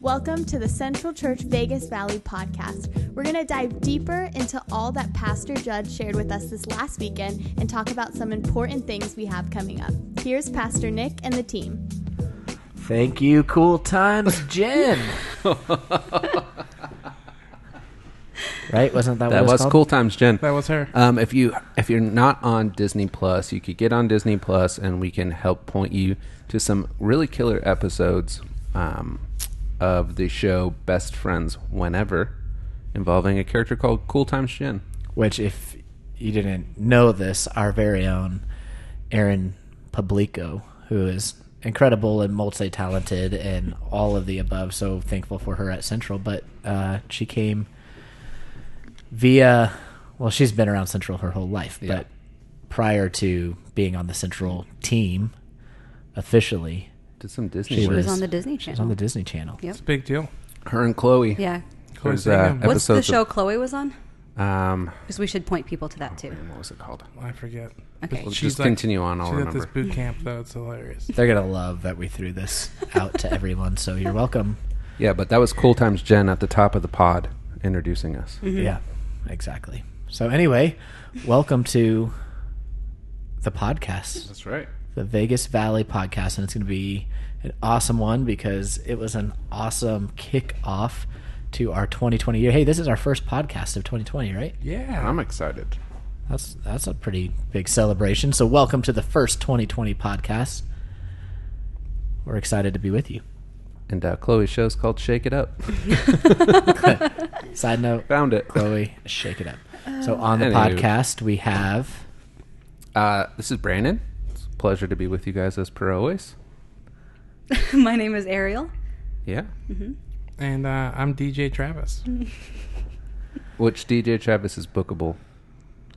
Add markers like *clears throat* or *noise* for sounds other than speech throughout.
Welcome to the Central Church Vegas Valley podcast. We're going to dive deeper into all that Pastor Judd shared with us this last weekend and talk about some important things we have coming up. Here's Pastor Nick and the team. Thank you, Cool Times *laughs* Jen. right? Wasn't that, That what it was called? Cool Times Jen. That was her. Um, if you if you're not on Disney Plus, you could get on Disney Plus, and we can help point you to some really killer episodes um, of the show Best Friends Whenever, involving a character called Cool Times Jen. Which, if you didn't know this, our very own Erin Publico, who is incredible and multi-talented and all of the above. So thankful for her at Central. But uh, she came via, well, she's been around Central her whole life, Yeah. but prior to being on the Central team officially, Did some Disney. She She work. was was- on the Disney she was Channel. on the Disney Channel. Yep. It's a big deal. Her and Chloe. Yeah. Chloe There's, uh, What's the Episodes show of- Chloe was on? Um, Because we should point people to that too. man, what was it called? I forget. Okay. We'll She's just like- continue on. I'll She's at this boot camp though. It's hilarious. They're gonna love that we threw this out to everyone. So you're welcome. Yeah, but that was Cool Times Jen at the top of the pod introducing us. Mm-hmm. Yeah, exactly. So anyway, welcome to the podcast, That's right. The Vegas Valley podcast, and it's going to be an awesome one because it was an awesome kickoff to our 2020 year. Hey, this is our first podcast of 2020, right? Yeah. I'm excited. That's that's a pretty big celebration. So welcome to the first 2020 podcast. We're excited to be with you. And uh, Chloe's show's called Shake It Up. *laughs* Side note, Found it. Chloe, shake it up. So on the Anywho. podcast we have Uh, this is Brandon. It's a pleasure to be with you guys as per always. *laughs* My name is Ariel. Yeah. and uh, I'm DJ Travis. *laughs* Which DJ Travis is bookable.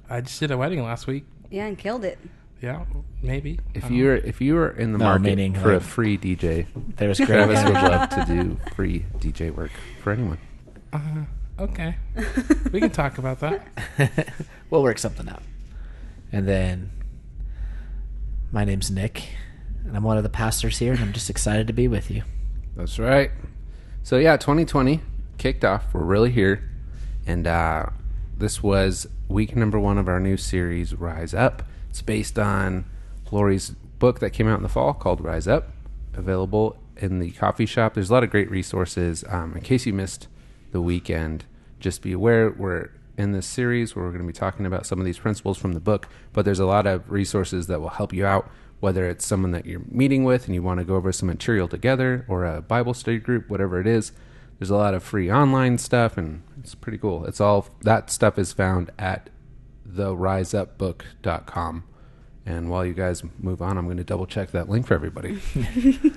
I just did a wedding last week. Yeah, and killed it. Yeah, maybe. If Um, you're if you are in the No, market meaning, for a like- free DJ, there's great Travis would love *laughs* to do free DJ work for anyone. uh, okay, we can talk about that. we'll work something out. And then my name's Nick, and I'm one of the pastors here, and I'm just excited to be with you. That's right. So yeah, 2020 kicked off. We're really here, and uh, this was week number one of our new series, Rise Up. It's based on Lori's book that came out in the fall called Rise Up, available in the coffee shop. There's a lot of great resources. Um, in case you missed the weekend, just be aware we're in this series where we're going to be talking about some of these principles from the book, but there's a lot of resources that will help you out, whether it's someone that you're meeting with and you want to go over some material together or a Bible study group, whatever it is. There's a lot of free online stuff and it's pretty cool. It's all that stuff is found at theriseupbook.com. And while you guys move on, I'm going to double check that link for everybody. *laughs*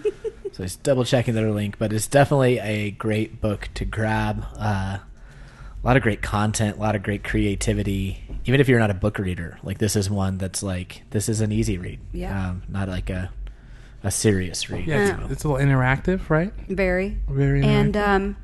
So he's double checking their link, but it's definitely a great book to grab. Uh, a lot of great content, a lot of great creativity. Even if you're not a book reader, like this is one that's like this is an easy read. Yeah. um, not like a a serious read. Yeah, it's, it's a little interactive, right? Very. Very. And um,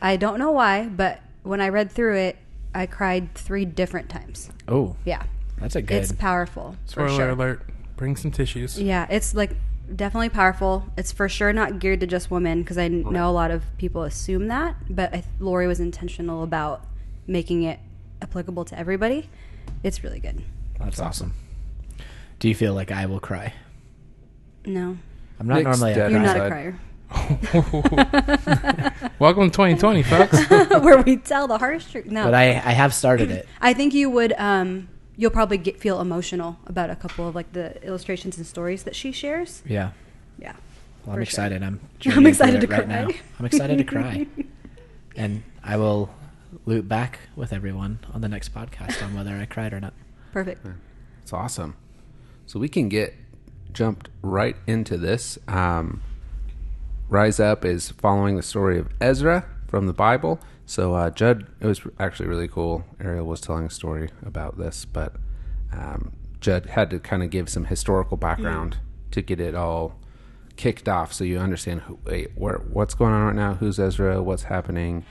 I don't know why, but when I read through it, I cried three different times. oh, Yeah. that's a good. It's powerful. For Spoiler sure. alert: bring some tissues. Yeah, it's like definitely powerful. It's for sure not geared to just women because I know a lot of people assume that, but I, Lori was intentional about making it applicable to everybody. It's really good. that's awesome. Do you feel like I will cry? No, I'm not Nick's normally. A dead you're not a crier. *laughs* Welcome to 2020, folks. *laughs* Where we tell the harsh truth. No, but I I have started it. *clears throat* I think you would. Um, you'll probably get feel emotional about a couple of like the illustrations and stories that she shares. Yeah. Yeah. Well, I'm For sure. excited. I'm. *laughs* I'm excited to right cry. now. I'm excited to cry, *laughs* *laughs* and I will loop back with everyone on the next podcast on whether I cried or not. Perfect. It's awesome. So we can get jumped right into this. Um, Rise Up is following the story of Ezra from the Bible. So uh, Judd, it was actually really cool. Ariel was telling a story about this, but um, Judd had to kind of give some historical background to get it all kicked off, so you understand who, wait, where, what's going on right now, who's Ezra, what's happening,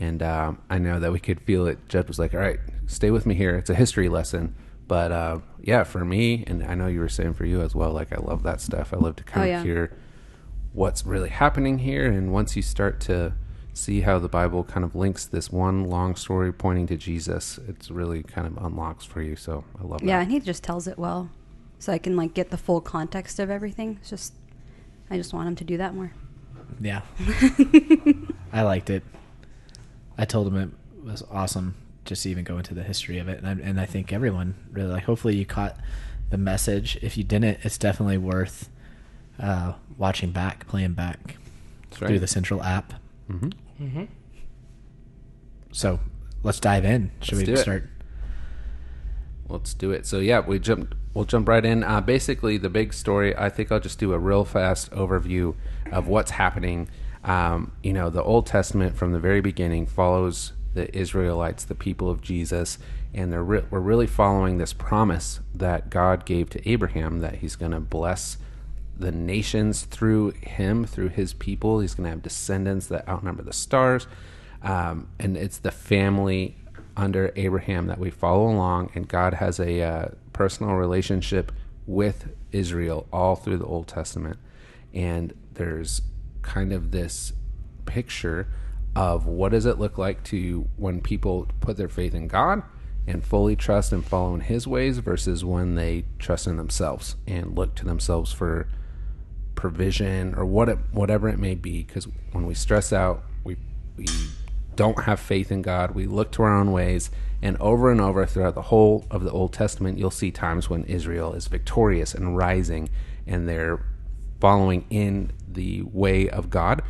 and um, I know that we could feel it. Judd was like, "All right, stay with me here. It's a history lesson." But uh, yeah, for me, and I know you were saying for you as well. Like I love that stuff. I love to kind Oh, of yeah. hear what's really happening here. And once you start to see how the Bible kind of links this one long story pointing to Jesus, it's really kind of unlocks for you. So I love it. Yeah, that. and he just tells it well, so I can like get the full context of everything. It's just, I just want him to do that more. Yeah. *laughs* I liked it. I told him it was awesome just to even go into the history of it. And I, and I think everyone really like, hopefully you caught the message. If you didn't, it's definitely worth uh, watching back, playing back That's through right. the central app. Hmm Mm-hmm. So let's dive in. Should Let's we start? Let's do it. So yeah, we jump. We'll jump right in. Uh, basically, the big story. I think I'll just do a real fast overview of what's happening. Um, you know, the Old Testament from the very beginning follows the Israelites, the people of Jesus, and they're re- we're really following this promise that God gave to Abraham that He's going to bless the nations through him, through his people. He's going to have descendants that outnumber the stars. Um, and it's the family under Abraham that we follow along. And God has a uh, personal relationship with Israel all through the Old Testament. And there's kind of this picture of what does it look like to when people put their faith in God and fully trust and follow in his ways versus when they trust in themselves and look to themselves for provision or what it, whatever it may be because when we stress out we we don't have faith in God. We look to our own ways and over and over throughout the whole of the Old Testament you'll see times when Israel is victorious and rising and they're following in the way of God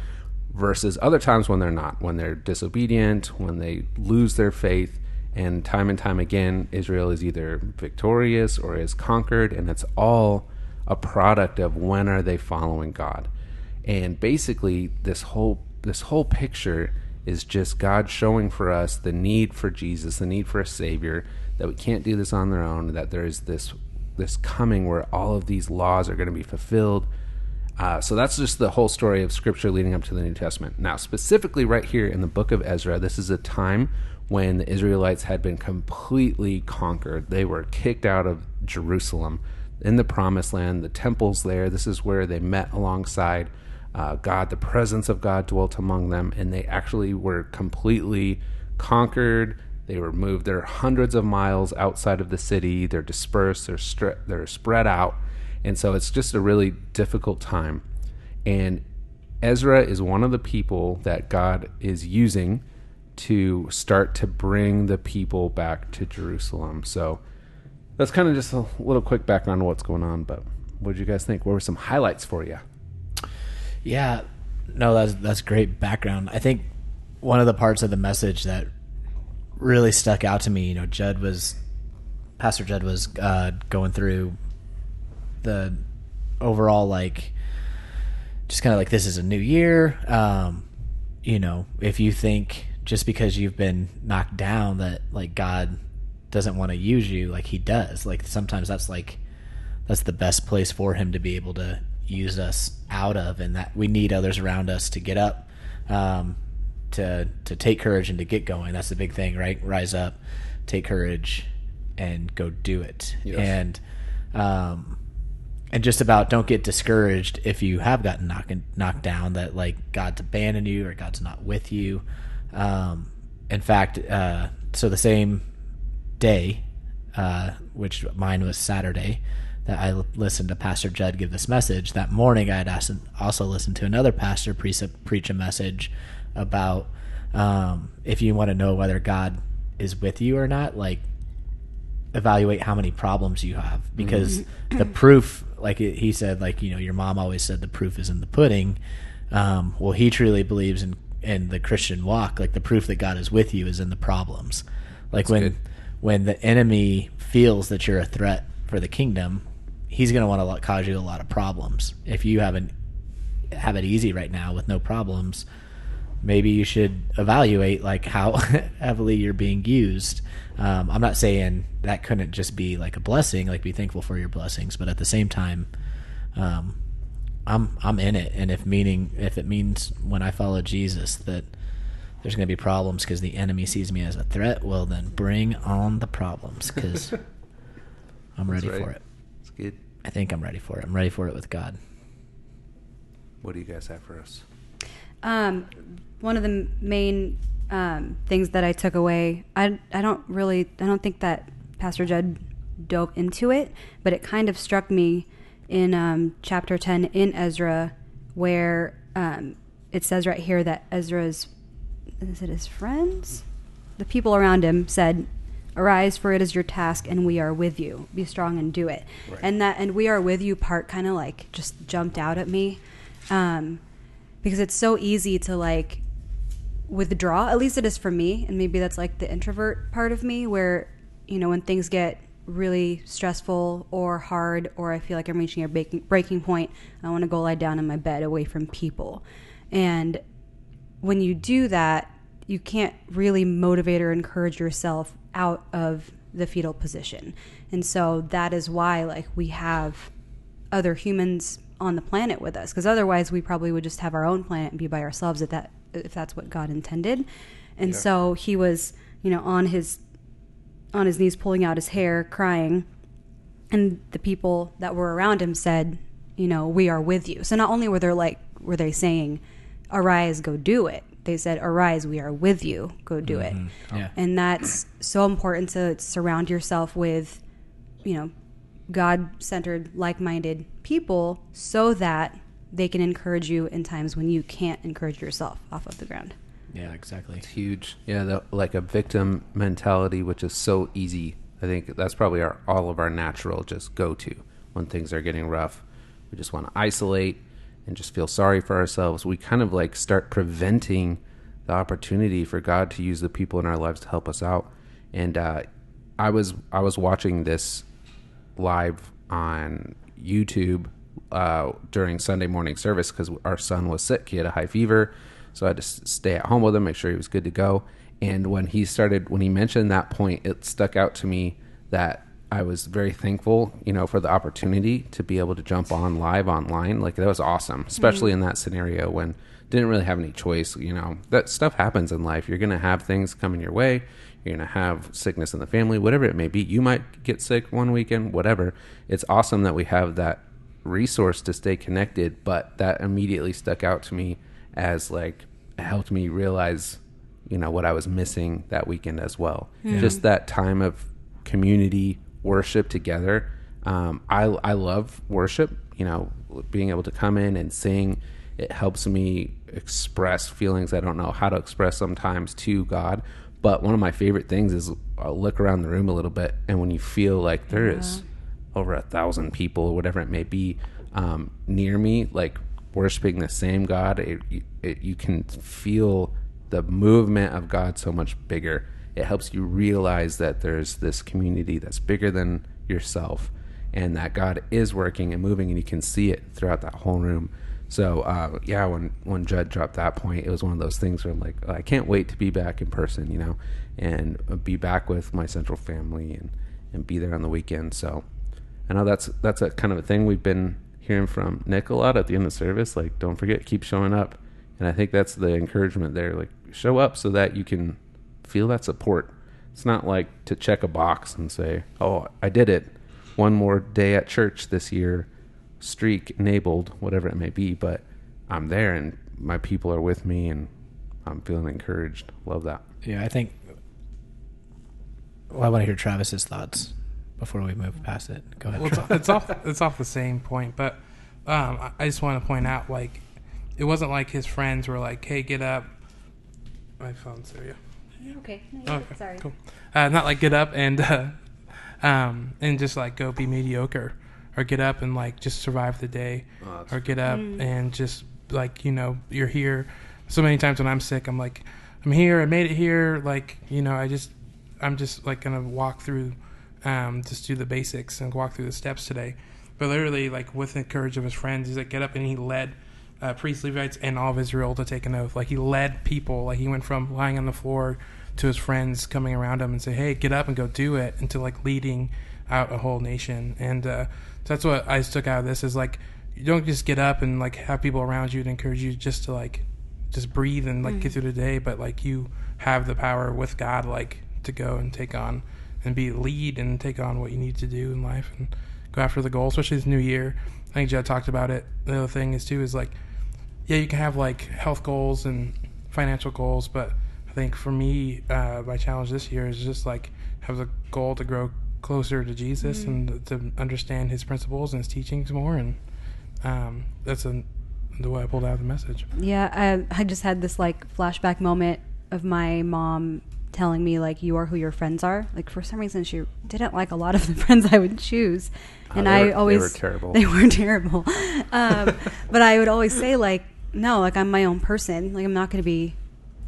versus other times when they're not when they're disobedient when they lose their faith and time and time again Israel is either victorious or is conquered and it's all a product of when are they following God. And basically this whole this whole picture is just God showing for us the need for Jesus, the need for a savior, that we can't do this on their own, that there is this this coming where all of these laws are going to be fulfilled. Uh, so that's just the whole story of Scripture leading up to the New Testament. Now, specifically, right here in the book of Ezra, this is a time when the Israelites had been completely conquered. They were kicked out of Jerusalem in the promised land. The temple's there. This is where they met alongside uh, God. The presence of God dwelt among them, and they actually were completely conquered. They were moved. They're hundreds of miles outside of the city. They're dispersed. They're stre- they're spread out, and so it's just a really difficult time. And Ezra is one of the people that God is using to start to bring the people back to Jerusalem. So that's kind of just a little quick background on what's going on. But what did you guys think? What were some highlights for you? Yeah, no, that's that's great background. I think one of the parts of the message that really stuck out to me, you know, Judd was, Pastor Judd was uh, going through the overall like, just kind of like this is a new year. Um, you know, if you think just because you've been knocked down that like God doesn't want to use you, like He does. Like sometimes that's like that's the best place for him to be able to use us out of and that we need others around us to get up um, to to take courage and to get going that's the big thing right rise up take courage and go do it Yes. and um, and just about don't get discouraged if you have gotten knocked knocked down that like God's abandoned you or God's not with you. Um, in fact, uh, so the same day, uh, which mine was Saturday, that I l- listened to Pastor Judd give this message. That morning, I had asked, also listened to another pastor preach a, preach a message about um, if you want to know whether God is with you or not, like evaluate how many problems you have because the *clears throat* proof like he said like you know your mom always said the proof is in the pudding um, well he truly believes in in the christian walk like the proof that god is with you is in the problems like when good. When the enemy feels that you're a threat for the kingdom he's going to want to cause you a lot of problems if you haven't have it easy right now with no problems maybe you should evaluate like how *laughs* heavily you're being used. Um, I'm not saying that couldn't just be like a blessing, like be thankful for your blessings, but at the same time, um, I'm I'm in it, and if meaning if it means when I follow Jesus that there's going to be problems because the enemy sees me as a threat, well then bring on the problems because *laughs* I'm ready right. for it. It's good. I think I'm ready for it. I'm ready for it with God. what do you guys have for us? Um, one of the main um, things that I took away, I, I don't really, I don't think that Pastor Judd dove into it, but it kind of struck me in um, chapter 10 in Ezra, where um, it says right here that Ezra's, is it his friends? The people around him said, Arise, for it is your task, and we are with you. Be strong and do it. Right. And that, and we are with you part kind of like just jumped out at me. Um, because it's so easy to like withdraw at least it is for me and maybe that's like the introvert part of me where you know when things get really stressful or hard or i feel like i'm reaching a breaking, breaking point i want to go lie down in my bed away from people and when you do that you can't really motivate or encourage yourself out of the fetal position and so that is why like we have other humans on the planet with us because otherwise we probably would just have our own planet and be by ourselves if that if that's what God intended. And Yeah. so he was, you know, on his on his knees pulling out his hair, crying. And the people that were around him said, you know, we are with you. So not only were they like were they saying, Arise, go do it. They said, Arise, we are with you, go do it. Mm-hmm. Oh. Yeah. And that's so important to surround yourself with, you know, God centered, like minded people so that they can encourage you in times when you can't encourage yourself off of the ground. Yeah, exactly. It's huge. Yeah, the, like a victim mentality, which is so easy. I think that's probably our all of our natural just go to when things are getting rough. We just want to isolate and just feel sorry for ourselves. We kind of like start preventing the opportunity for God to use the people in our lives to help us out. And uh, I was I was watching this live on YouTube uh, during Sunday morning service because our son was sick. He had a high fever, so I had to stay at home with him, make sure he was good to go. And when he started, when he mentioned that point, it stuck out to me that I was very thankful, you know, for the opportunity to be able to jump on live online. Like that was awesome, especially mm. in that scenario when didn't really have any choice. You know, that stuff happens in life. You're going to have things coming your way. You're going to have sickness in the family, whatever it may be. You might get sick one weekend, whatever. It's awesome that we have that resource to stay connected, but that immediately stuck out to me as like helped me realize, you know, what I was missing that weekend as well. Hmm. Just that time of community worship together. Um, I I love worship. You know, being able to come in and sing, it helps me express feelings I don't know how to express sometimes to God. But one of my favorite things is I'll look around the room a little bit, and when you feel like there is over a thousand people or whatever it may be um, near me, like worshiping the same God, it, it, you can feel the movement of God so much bigger. It helps you realize that there's this community that's bigger than yourself and that God is working and moving and you can see it throughout that whole room. So uh, yeah, when when Judd dropped that point, it was one of those things where I'm like, I can't wait to be back in person, you know, and be back with my central family and and be there on the weekend. So I know that's that's a kind of a thing we've been hearing from Nick a lot at the end of service. Like, don't forget, keep showing up, and I think that's the encouragement there. Like, show up so that you can feel that support. It's not like to check a box and say, "Oh, I did it." One more day at church this year, streak enabled, whatever it may be. But I'm there, and my people are with me, and I'm feeling encouraged. Love that. Yeah, I think. Well, I want to hear Travis's thoughts before we move past it. Go ahead. Well, it's, it's off. It's off the same point, but um, I, I just want to point out, like, it wasn't like his friends were like, "Hey, get up." My phone's there. Yeah. Okay. Okay, Sorry. Cool. Uh, not like get up and uh, um, and just like go be mediocre, or get up and like just survive the day, Oh, or get up and just like you know you're here. So many times when I'm sick, I'm like, I'm here. I made it here. Like you know, I just I'm just like gonna walk through, um, just do the basics and walk through the steps today. But literally, like with the courage of his friends, he's like get up and he led uh, priests, Levites, and all of Israel to take an oath. Like he led people. Like he went from lying on the floor to his friends coming around him and say, "Hey, get up and go do it," into like leading out a whole nation. And uh, so that's what I took out of this is like you don't just get up and like have people around you to encourage you just to like just breathe and like get through the day, but like you have the power with God like to go and take on and be lead and take on what you need to do in life and go after the goal, especially this new year. I think Jed talked about it. The other thing is too is like yeah, you can have like health goals and financial goals, but I think for me, uh, my challenge this year is just like have the goal to grow closer to Jesus and to understand His principles and His teachings more, and um, that's a, the way I pulled out of the message. Yeah, I, I just had this like flashback moment of my mom telling me like you are who your friends are. Like for some reason she didn't like a lot of the *laughs* friends I would choose, Oh, and they I were- they always were terrible. *laughs* They were terrible, um, but I would always say like no, like I'm my own person. Like I'm not going to be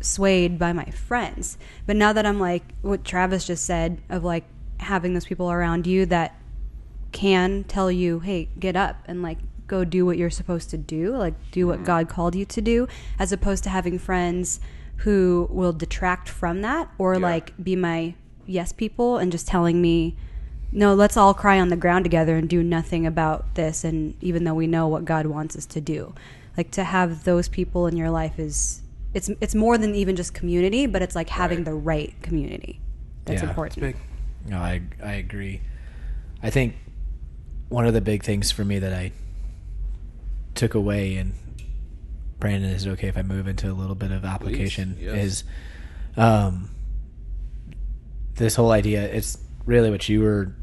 swayed by my friends. But now that I'm like what Travis just said of like having those people around you that can tell you, hey, get up and like go do what you're supposed to do, like do what mm-hmm. God called you to do, as opposed to having friends who will detract from that or like be my yes people and just telling me, no, let's all cry on the ground together and do nothing about this. And even though we know what God wants us to do, like to have those people in your life is. It's, it's more than even just community, but it's like having Right. the right community. That's Yeah. important. Big. No, I I agree. I think one of the big things for me that I took away, and Brandon, is it okay if I move into a little bit of application? yes. Is um, this whole idea? It's really what you were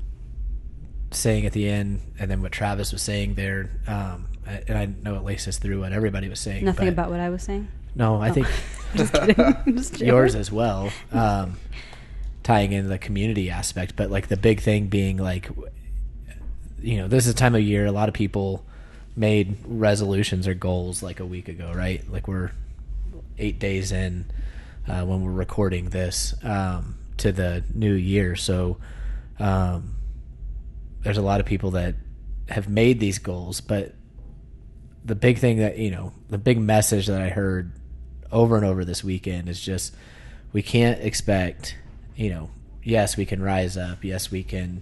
saying at the end, and then what Travis was saying there. Um, and I know it laces through what everybody was saying. Nothing about what I was saying. No, I Oh. think *laughs* Just kidding. *laughs* Just joking. yours as well um, tying in the community aspect but like the big thing being like you know this is a time of year a lot of people made resolutions or goals like a week ago right like we're eight days in uh, when we're recording this um, to the new year so um, there's a lot of people that have made these goals but the big thing that you know the big message that i heard over and over this weekend is just we can't expect you know yes we can rise up yes we can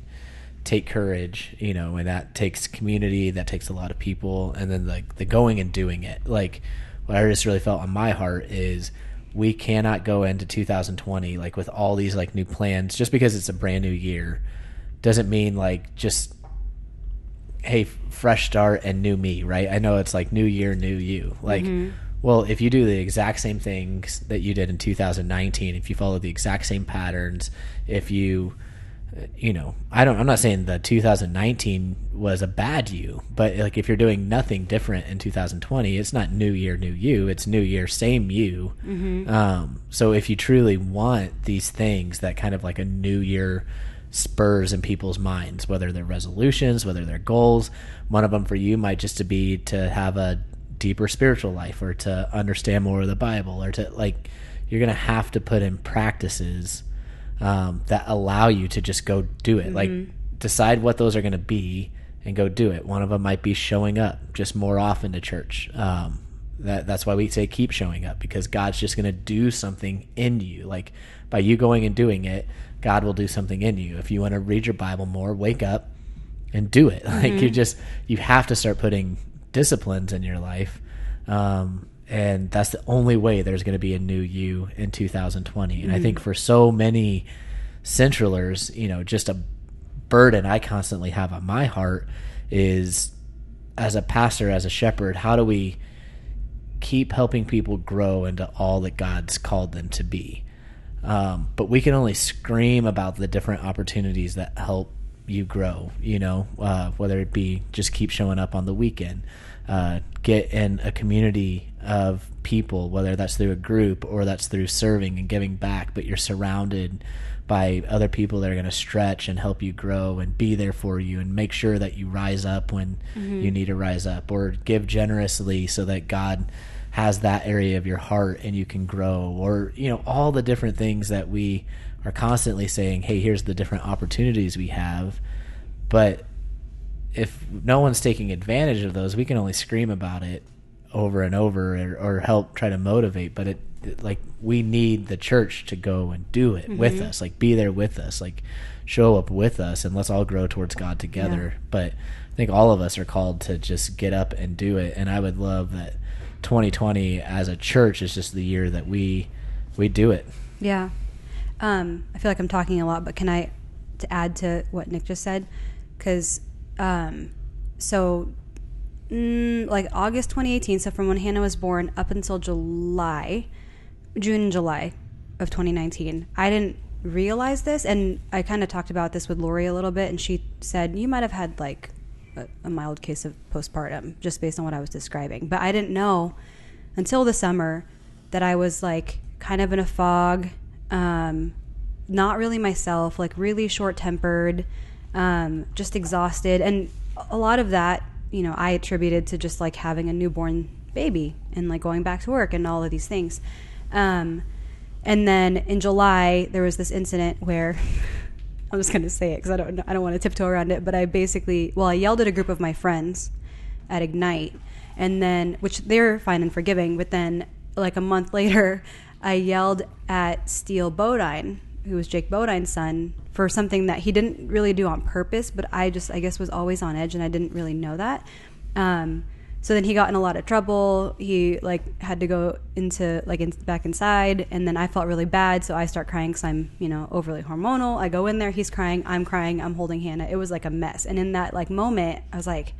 take courage you know and that takes community that takes a lot of people and then like the going and doing it. Like what i just really felt on my heart is we cannot go into 2020 like with all these like new plans just because it's a brand new year doesn't mean like just hey fresh start and new me right? I know it's like new year new you. Like well if you do the exact same things that you did in 2019 if you follow the exact same patterns if you uh, you know i don't i'm not saying that 2019 was a bad you but like if you're doing nothing different in 2020 it's not new year new you. It's new year same you. Um, so if you truly want these things that kind of like a new year spurs in people's minds whether they're resolutions whether they're goals. One of them for you might just to be to have a deeper spiritual life or to understand more of the bible or to like you're gonna have to put in practices um, that allow you to just go do it. Like decide what those are gonna be and go do it. One of them might be showing up just more often to church um, that that's why we say keep showing up because God's just going to do something in you. Like by you going and doing it, God will do something in you. If you want to read your Bible more, wake up and do it. *laughs* Like you just you have to start putting disciplines in your life. Um, and that's the only way there's going to be a new you in 2020. And I think for so many centralers, you know, just a burden I constantly have on my heart is as a pastor, as a shepherd, how do we keep helping people grow into all that God's called them to be? Um, but we can only scream about the different opportunities that help you grow, you know, uh, whether it be just keep showing up on the weekend, uh, get in a community of people, whether that's through a group or that's through serving and giving back, but you're surrounded by other people that are going to stretch and help you grow and be there for you and make sure that you rise up when mm-hmm. you need to rise up or give generously so that God has that area of your heart and you can grow or you know all the different things that we are constantly saying hey here's the different opportunities we have. But if no one's taking advantage of those we can only scream about it over and over or, or help try to motivate but it, it- like we need the church to go and do it with us like be there with us like show up with us and let's all grow towards god together. But i think all of us are called to just get up and do it. And i would love that 2020 as a church is just the year that we we do it. Yeah. Um, I feel like I'm talking a lot, but can I to add to what Nick just said? Because um, so mm, like August 2018. So from when Hannah was born up until July, June and July of 2019, I didn't realize this, and I kind of talked about this with Lori a little bit, and she said you might have had like a, a mild case of postpartum just based on what I was describing, but I didn't know until the summer that I was like kind of in a fog, um, not really myself, like really short tempered, um, just exhausted. And a lot of that, you know, I attributed to just like having a newborn baby and like going back to work and all of these things. Um, and then in July, there was this incident where *laughs* I'm just going to say it because I don't, I don't want to tiptoe around it, but I basically, well, I yelled at a group of my friends at Ignite and then which they're fine and forgiving but then like a month *laughs* later i yelled at steele bodine who was jake bodine's son for something that he didn't really do on purpose but i just i guess was always on edge and i didn't really know that. Um, so then he got in a lot of trouble. He like had to go into like in, back inside and then i felt really bad so i start crying because i'm you know overly hormonal. I go in there he's crying i'm crying i'm holding hannah. It was like a mess. And in that like moment i was like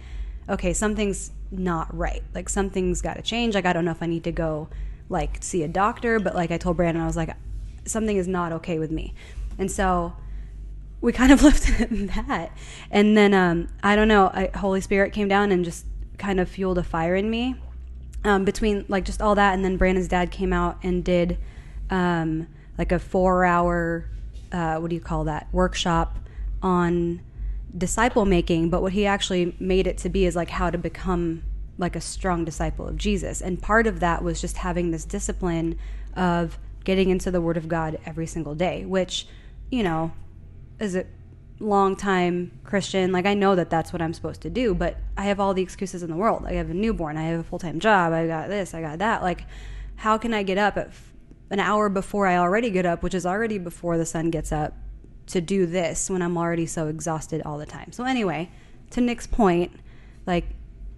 okay something's not right. Like something's got to change. Like I don't know if I need to go like see a doctor, but like I told Brandon, I was like, something is not okay with me, and so we kind of *laughs* at that. And then um, I don't know, I, Holy Spirit came down and just kind of fueled a fire in me um, between like just all that, and then Brandon's dad came out and did um, like a four-hour, uh, what do you call that, workshop on disciple making, but what he actually made it to be is like how to become like a strong disciple of Jesus. And part of that was just having this discipline of getting into the Word of God every single day, which, you know, as a long time Christian, like I know that that's what I'm supposed to do, but I have all the excuses in the world. I have a newborn, I have a full time job, I got this, I got that. Like, how can I get up at f- an hour before I already get up, which is already before the sun gets up, to do this when I'm already so exhausted all the time. So anyway, to Nick's point, like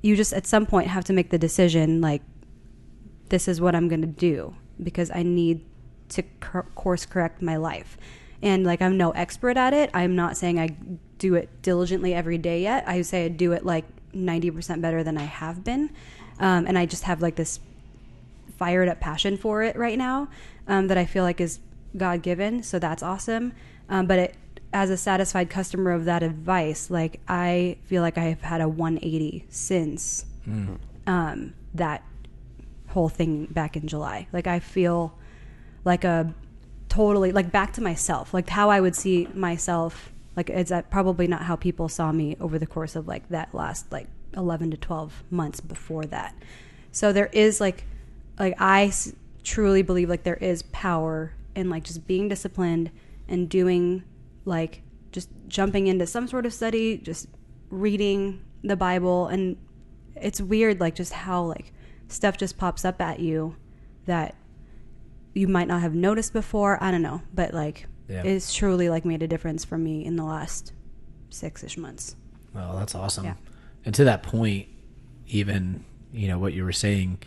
you just at some point have to make the decision like this is what I'm going to do because I need to cor- course correct my life. And like I'm no expert at it. I'm not saying I do it diligently every day yet. I say I do it like 90% better than I have been. Um, and I just have like this fired up passion for it right now um, that I feel like is God given. So that's awesome. Um, but it, as a satisfied customer of that advice, like I feel like I have had a 180 since mm. um, that whole thing back in July. Like I feel like a totally like back to myself, like how I would see myself. Like it's probably not how people saw me over the course of like that last like 11 to 12 months before that. So there is like like I s- truly believe like there is power in like just being disciplined and doing like just jumping into some sort of study, just reading the Bible and it's weird like just how like stuff just pops up at you that you might not have noticed before. I don't know, but like yeah. it's truly like made a difference for me in the last six ish months. Well, that's awesome. Yeah. And to that point, even you know what you were saying,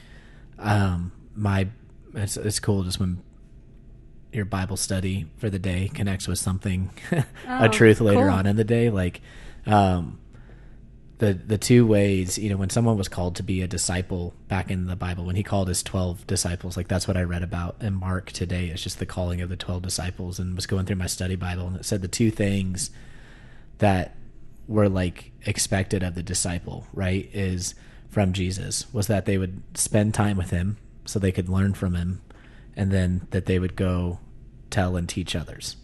um, my it's it's cool just when your Bible study for the day connects with something, *laughs* oh, a truth later cool. on in the day. Like, um, the the two ways, you know, when someone was called to be a disciple back in the Bible, when he called his twelve disciples, like that's what I read about in Mark today. It's just the calling of the twelve disciples, and was going through my study Bible, and it said the two things that were like expected of the disciple, right, is from Jesus was that they would spend time with him so they could learn from him and then that they would go tell and teach others.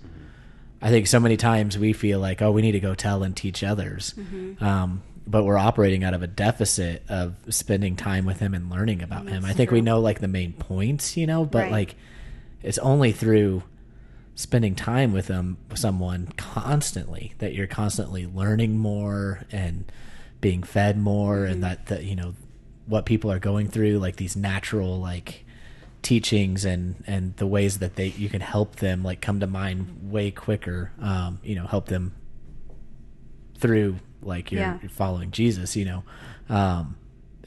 I think so many times we feel like, oh, we need to go tell and teach others. Mm-hmm. Um, but we're operating out of a deficit of spending time with him and learning about That's him. I think true. we know like the main points, you know, but right. like it's only through spending time with them someone constantly that you're constantly learning more and being fed more mm-hmm. and that that you know what people are going through like these natural like teachings and and the ways that they you can help them like come to mind way quicker um you know help them through like you're, yeah. you're following jesus you know um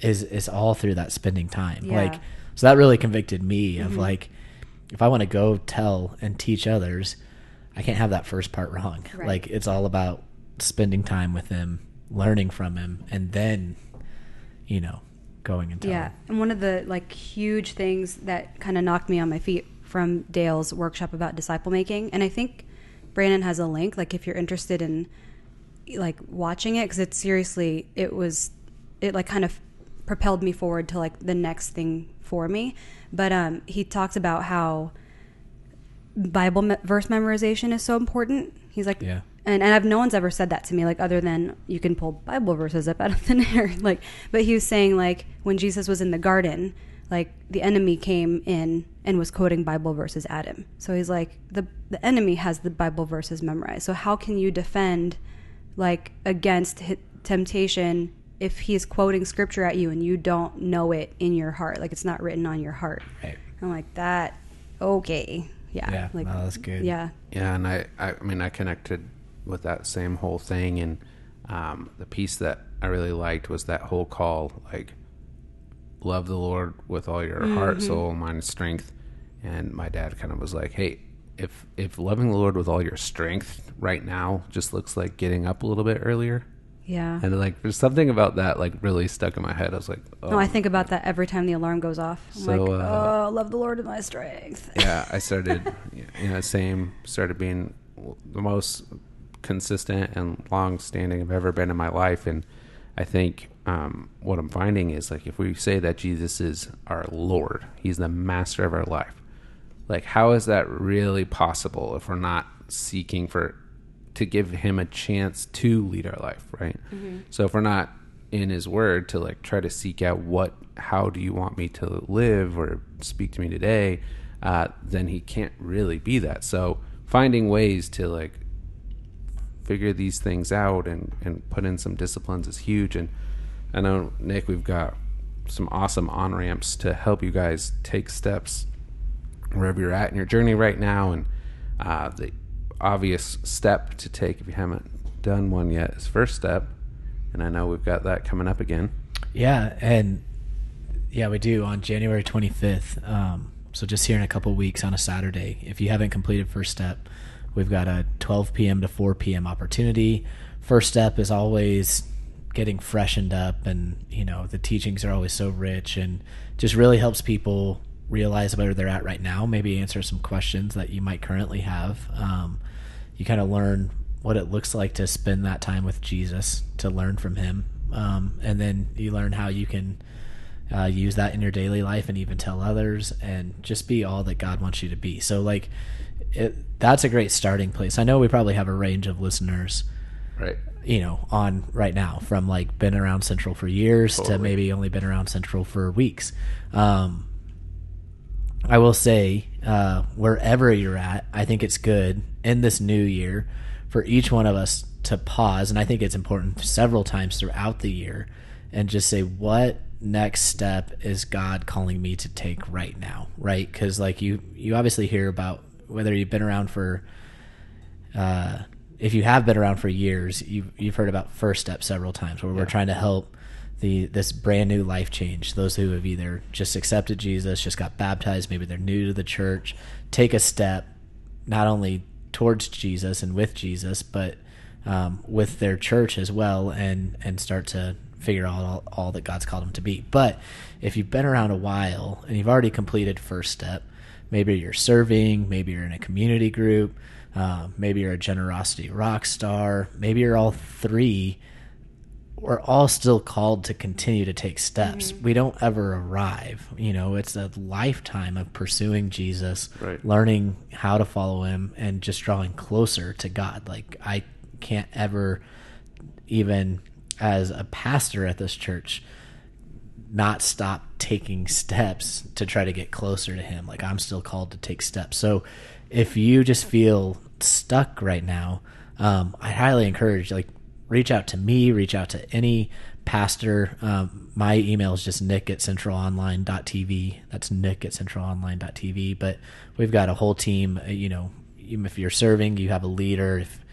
is is all through that spending time yeah. like so that really convicted me of mm-hmm. like if i want to go tell and teach others i can't have that first part wrong right. like it's all about spending time with him learning from him and then you know, going and telling. Yeah, and one of the like huge things that kind of knocked me on my feet from Dale's workshop about disciple making, and I think Brandon has a link. Like if you're interested in like watching it, because it seriously, it was, it like kind of propelled me forward to like the next thing for me. But um, he talks about how Bible me- verse memorization is so important. He's like, Yeah. and and I've no one's ever said that to me, like other than you can pull Bible verses up *laughs* out of thin air, like. But he was saying like when Jesus was in the garden, like the enemy came in and was quoting Bible verses at him. So he's like the the enemy has the Bible verses memorized. So how can you defend like against temptation if he's quoting scripture at you and you don't know it in your heart, like it's not written on your heart? Right. I'm like that. Okay, yeah, Yeah, like no, that's good. Yeah, Yeah, and I, I, I mean, I connected with that same whole thing, and um, the piece that I really liked was that whole call, like, love the Lord with all your heart, soul, mind, and strength. And my dad kind of was like, "Hey, if if loving the Lord with all your strength right now just looks like getting up a little bit earlier," yeah. and like, there's something about that like really stuck in my head. I was like, "Oh, No, I think about that every time the alarm goes off. I'm So, like, uh, oh, love the Lord with my strength. yeah, *laughs* I started, you know, same, started being the most consistent and long standing I've ever been in my life. And I think um, what I'm finding is like, if we say that Jesus is our Lord, He's the master of our life, like, how is that really possible if we're not seeking for to give Him a chance to lead our life, right? So if we're not in His Word to like try to seek out what, how do you want me to live or speak to me today, uh, then He can't really be that. So finding ways to like figure these things out and, and put in some disciplines is huge. And I know, Nick, we've got some awesome on ramps to help you guys take steps wherever you're at in your journey right now. And uh, the obvious step to take if you haven't done one yet is first step. And I know we've got that coming up again. Yeah, and yeah, we do on January 25th. Um, so just here in a couple weeks on a Saturday. If you haven't completed First Step, we've got a 12 p.m. to 4 p.m. opportunity. First Step is always getting freshened up, and you know the teachings are always so rich, and just really helps people realize where they're at right now. Maybe answer some questions that you might currently have. Um, you kind of learn what it looks like to spend that time with Jesus, to learn from Him, um, and then you learn how you can uh, use that in your daily life and even tell others, and just be all that God wants you to be. So, like, it, that's a great starting place. I know we probably have a range of listeners, Right. you know, on right now from like been around Central for years to maybe only been around Central for weeks. Um, I will say, uh, wherever you're at, I think it's good in this new year for each one of us to pause. And I think it's important several times throughout the year and just say, what next step is God calling me to take right now? Right. Cause like you, you obviously hear about whether you've been around for, uh, if you have been around for years, you've, you've heard about First Step several times, where we're trying to help the this brand new life change. Those who have either just accepted Jesus, just got baptized, maybe they're new to the church, take a step not only towards Jesus and with Jesus, but um, with their church as well, and and start to figure out all, all that God's called them to be. But if you've been around a while and you've already completed First Step, maybe you're serving, maybe you're in a community group, uh, maybe you're a generosity rock star, maybe you're all three. We're all still called to continue to take steps. We don't ever arrive. You know, it's a lifetime of pursuing Jesus, Right. learning how to follow him, and just drawing closer to God. Like, I can't ever, even as a pastor at this church, not stop taking steps to try to get closer to him like i'm still called to take steps so if you just feel stuck right now um, i highly encourage like reach out to me reach out to any pastor. Um, my email is just nick at centralonline.tv that's nick at centralonline.tv but we've got a whole team uh, you know even if you're serving you have a leader. If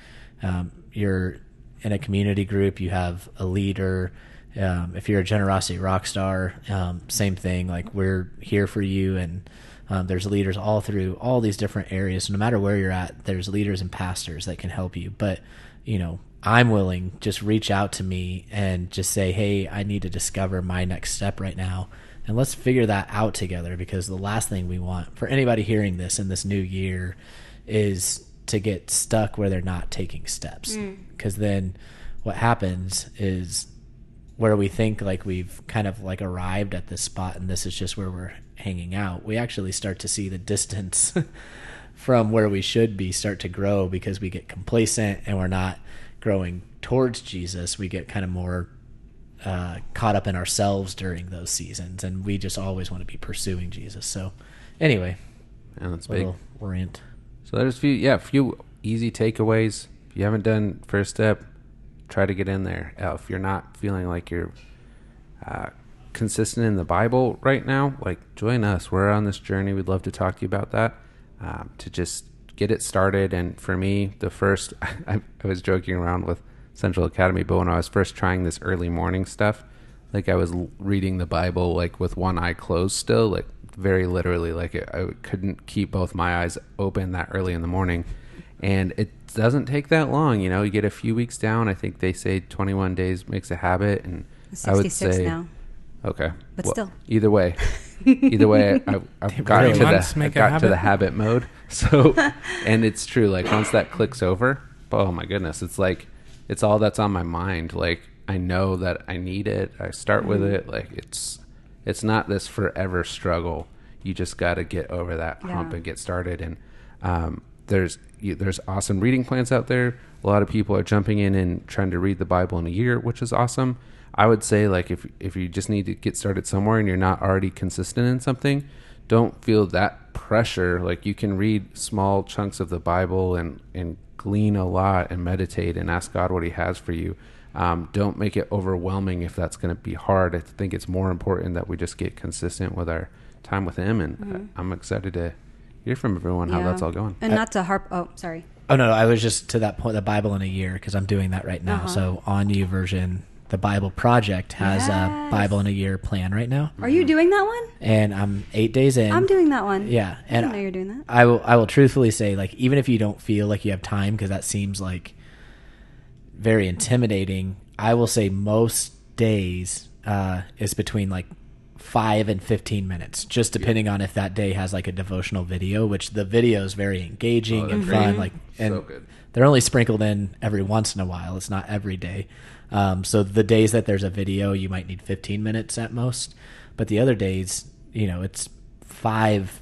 um, you're in a community group you have a leader. Um, if you're a generosity rock star um, same thing. Like we're here for you. And um, there's leaders all through all these different areas. No matter where you're at there's leaders and pastors that can help you. But you know I'm willing, just reach out to me and just say, hey, I need to discover my next step right now. And let's figure that out together because the last thing we want for anybody hearing this in this new year is to get stuck where they're not taking steps. Mm. Because then what happens is where we think like we've kind of like arrived at this spot and this is just where we're hanging out, we actually start to see the distance *laughs* from where we should be start to grow because we get complacent and we're not growing towards Jesus. We get kind of more uh, caught up in ourselves during those seasons, and we just always want to be pursuing Jesus. So, anyway, And that's big. little orient. So there's a few, yeah, a few easy takeaways. If you haven't done first step, try to get in there. Uh, if you're not feeling like you're uh, consistent in the Bible right now, like join us. We're on this journey. We'd love to talk to you about that. Um, to just get it started. And for me, the first, *laughs* I, I was joking around with Central Academy, but when I was first trying this early morning stuff, like I was reading the Bible like with one eye closed still, like very literally, like I couldn't keep both my eyes open that early in the morning. And it doesn't take that long, you know. You get a few weeks down. I think they say 21 days makes a habit, and I would say now. Okay. But Well, still. either way, *laughs* either way, I, I've got really to months the I've got to the habit? habit mode. *laughs* So, and it's true. Like once that clicks over, oh my goodness, it's like it's all that's on my mind. Like I know that I need it. I start with Mm-hmm. it. Like it's it's not this forever struggle. You just got to get over that hump Yeah. and get started. And um, there's you, there's awesome reading plans out there. A lot of people are jumping in and trying to read the Bible in a year, which is awesome. I would say like if if you just need to get started somewhere and you're not already consistent in something, don't feel that pressure. Like you can read small chunks of the Bible and and glean a lot and meditate and ask God what He has for you. Um, don't make it overwhelming if that's going to be hard. I think it's more important that we just get consistent with our time with Him, and I- I'm excited to hear from everyone how Yeah. that's all going. And not to harp. Oh, sorry. Oh no, I was just to that point. The Bible in a year because I'm doing that right now. Uh-huh. So on YouVersion, the Bible Project has a Yes. Bible in a year plan right now, Are you doing that one? and I'm eight days in. I'm doing that one. Yeah, I and didn't know you're doing that. I will. I will truthfully say, like, even if you don't feel like you have time, because that seems like very intimidating. I will say most days uh, is between like five and fifteen minutes, just depending on if that day has like a devotional video, which the video is very engaging Oh, and that's fun. Like, and So good. they're only sprinkled in every once in a while. It's not every day. Um, so the days that there's a video, you might need 15 minutes at most. But the other days, you know, it's five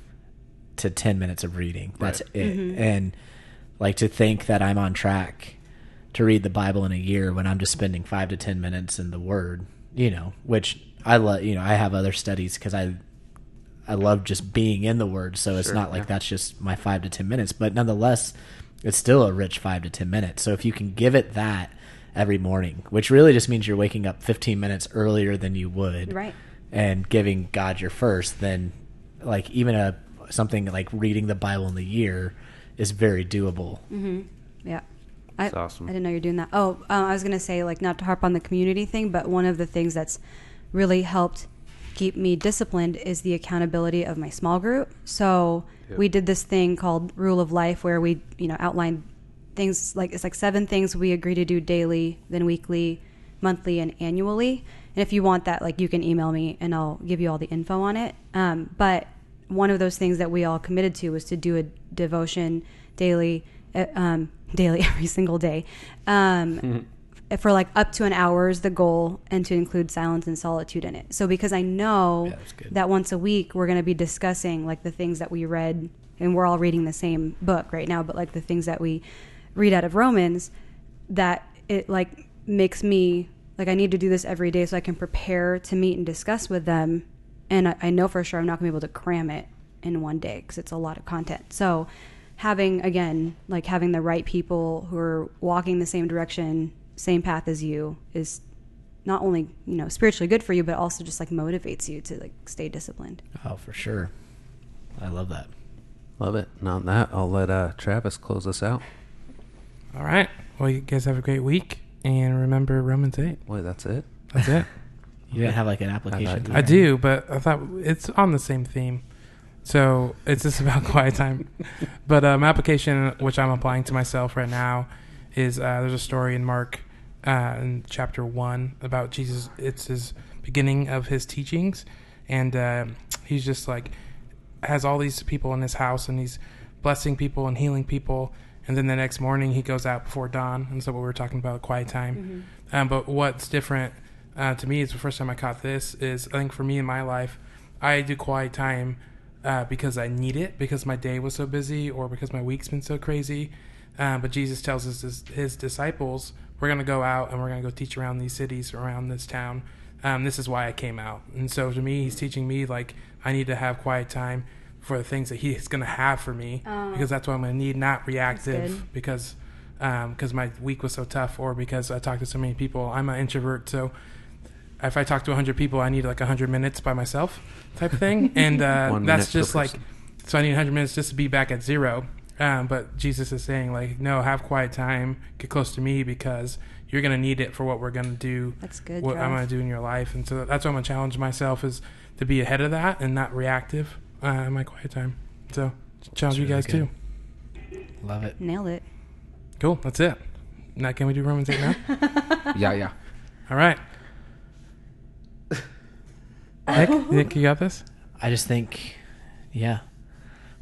to 10 minutes of reading. That's Right. it. And like to think that I'm on track to read the Bible in a year when I'm just spending five to 10 minutes in the Word, you know, which I love, you know, I have other studies because I. I love just being in the word, so it's Sure, not like yeah. that's just my five to ten minutes. But nonetheless, it's still a rich five to ten minutes. So if you can give it that every morning, which really just means you're waking up 15 minutes earlier than you would, Right. and giving God your first, then like even a something like reading the Bible in the year is very doable. Mm-hmm. Yeah. I, awesome. I didn't know you're doing that. Oh, uh, I was going to say, like, not to harp on the community thing, but one of the things that's really helped keep me disciplined is the accountability of my small group. So Yep. we did this thing called Rule of Life where we, you know, outlined things like it's like seven things we agree to do daily, then weekly, monthly, and annually. And if you want that, like, you can email me and I'll give you all the info on it. Um, but one of those things that we all committed to was to do a devotion daily, uh, um, daily *laughs* every single day. Um, *laughs* for like up to an hour is the goal and to include silence and solitude in it. So because I know Yeah, that once a week we're going to be discussing like the things that we read and we're all reading the same book right now, but like the things that we read out of Romans that it like makes me like I need to do this every day so I can prepare to meet and discuss with them. And I, I know for sure I'm not going to be able to cram it in one day because it's a lot of content. So having again like having the right people who are walking the same direction, same path as you is not only you know spiritually good for you, but also just like motivates you to like stay disciplined. Oh, for sure. I love that. Love it. And on that, I'll let uh, Travis close us out. All right. Well, you guys have a great week, and remember Romans eight. Wait, that's it? That's it. *laughs* You didn't have like an application. you I do, but I thought it's on the same theme. So it's just about *laughs* quiet time. But um, application which I'm applying to myself right now is uh, there's a story in Mark uh, in chapter one about Jesus. It's his beginning of his teachings, and uh, he's just like has all these people in his house, and he's blessing people and healing people. And then the next morning he goes out before dawn, and so what we were talking about, quiet time. Um, but what's different uh, to me is the first time I caught this is I think for me in my life, I do quiet time uh, because I need it because my day was so busy or because my week's been so crazy. Um, but Jesus tells his, his disciples, we're going to go out and we're going to go teach around these cities, around this town. Um, this is why I came out. And so to me, he's teaching me like I need to have quiet time for the things that he's going to have for me Oh. because that's what I'm going to need, not reactive good. because because my week was so tough or because I talked to so many people. I'm an introvert, so if I talk to 100 people, I need like 100 minutes by myself type of thing. And *laughs* uh, that's just like, so I need 100 minutes just to be back at zero. Um, but Jesus is saying, like, no, have quiet time, get close to me because you're going to need it for what we're going to do, That's good. what I'm going to do in your life. And so that's what I'm going to challenge myself is to be ahead of that and not reactive uh, in my quiet time. So challenge you guys good. too. Love it. Nailed it. Cool. That's it. Now, can we do Romans 8 now? *laughs* Yeah, yeah. All right. *laughs* Nick, you think you got this? I just think, yeah.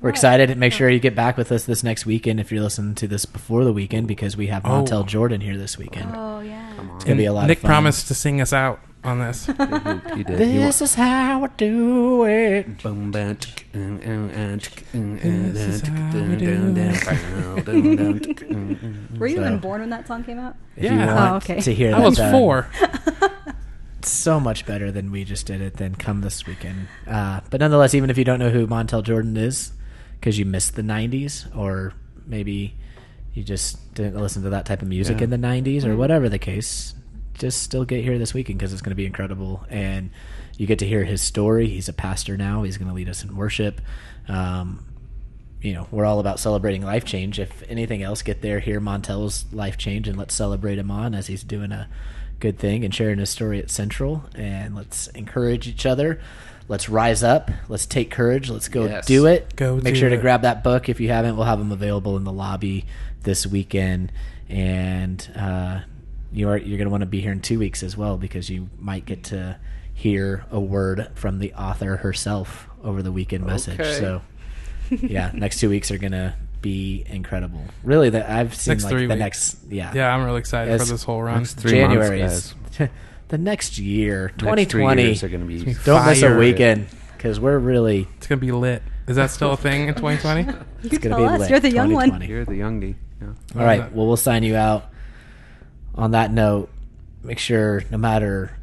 We're excited. Make sure you get back with us this next weekend if you're listening to this before the weekend because we have Oh. Montel Jordan here this weekend. Oh yeah. Come on. It's gonna be a lot Nick of fun. promised to sing us out on this. He, *laughs* he did. This is how I do it. Boom, bam, tick, tick, This is tick, how dun, we dun, do dun, it. bow, dun, dun, tick. Were you So- even born when that song came out? If you Yeah. want Oh, okay. to hear I that was done, four. *laughs* it's so much better than we just did it, then come this weekend. Uh, but nonetheless, even if you don't know who Montel Jordan is, because you missed the 90s, or maybe you just didn't listen to that type of music Yeah. in the 90s, or whatever the case, just still get here this weekend because it's going to be incredible. And you get to hear his story. He's a pastor now, he's going to lead us in worship. Um, you know, we're all about celebrating life change. If anything else, get there, hear Montel's life change, and let's celebrate him on as he's doing a good thing and sharing his story at Central. And let's encourage each other. Let's rise up. Let's take courage. Let's go Yes. do it. Go Make do sure to grab that book if you haven't. We'll have them available in the lobby this weekend, and uh, you are you're going to want to be here in two weeks as well because you might get to hear a word from the author herself over the weekend message. Okay. So *laughs* yeah, next two weeks are gonna be incredible. Really, that I've seen Next like three the weeks. next yeah Yeah, I'm really excited Yes. for this whole run. Next three January months, is *laughs* the next year, 2020. are going to be. Don't miss a Fire. weekend because we're really It's gonna be lit. Is that still a thing in 2020? *laughs* it's You gonna tell be us. lit. You're the young one. 2020. You're the youngie. Yeah. All right, well we'll sign you out. On that note, make sure no matter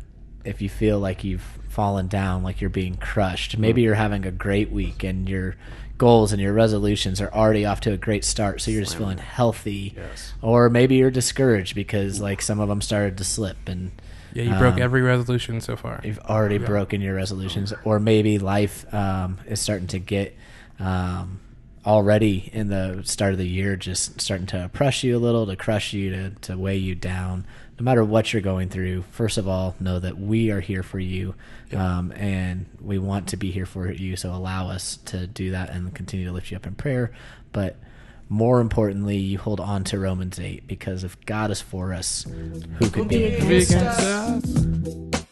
if you feel like you've fallen down, like you're being crushed, maybe mm. you're having a great week and your goals and your resolutions are already off to a great start, so you're just feeling healthy. Yes. Or maybe you're discouraged because like some of them started to slip and Yeah, you broke um, every resolution so far. You've already Yeah. broken your resolutions, or maybe life um, is starting to get um, already in the start of the year, just starting to oppress you a little, to crush you, to, to weigh you down. No matter what you're going through, first of all, know that we are here for you, um, and we want to be here for you. So allow us to do that and continue to lift you up in prayer. But more importantly, you hold on to Romans 8 because if God is for us, who could be against us?